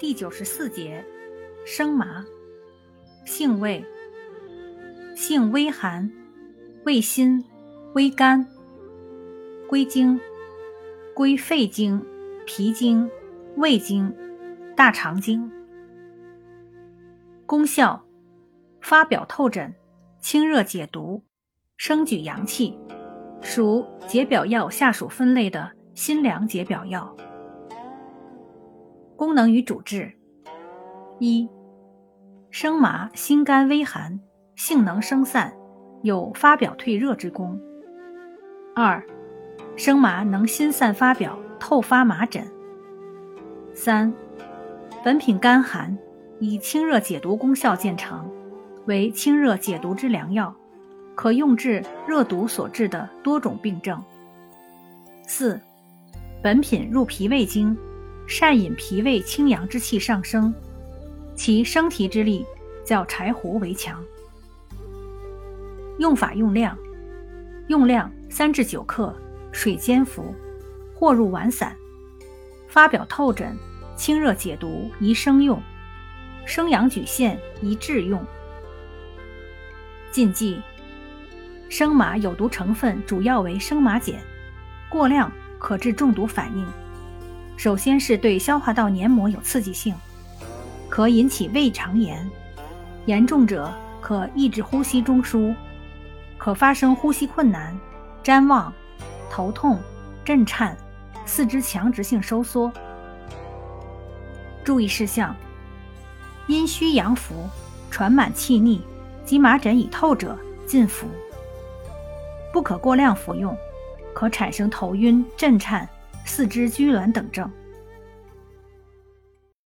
第九十四节，生麻，性味，性微寒，味辛，微甘，归经，归肺经、脾经、胃经、大肠经。功效：发表透疹，清热解毒，生举阳气，属解表药下属分类的辛凉解表药。功能与主治：一、生麻辛甘微寒，性能生散，有发表退热之功。二、生麻能辛散发表，透发麻疹。三、本品甘寒，以清热解毒功效见长，为清热解毒之良药，可用治热毒所致的多种病症。四、本品入脾胃经。善引脾胃清阳之气上升，其升提之力较柴胡为强。用法用量：用量三至九克，水煎服，或入丸散。发表透疹、清热解毒宜生用，生阳举陷宜制用。禁忌：生麻有毒成分主要为生麻碱，过量可致中毒反应。首先是对消化道黏膜有刺激性，可引起胃肠炎，严重者可抑制呼吸中枢，可发生呼吸困难、谵妄、头痛、震颤、四肢强直性收缩。注意事项：阴虚阳浮、喘满气逆及麻疹已透者禁服，不可过量服用，可产生头晕、震颤。四肢拘挛等症。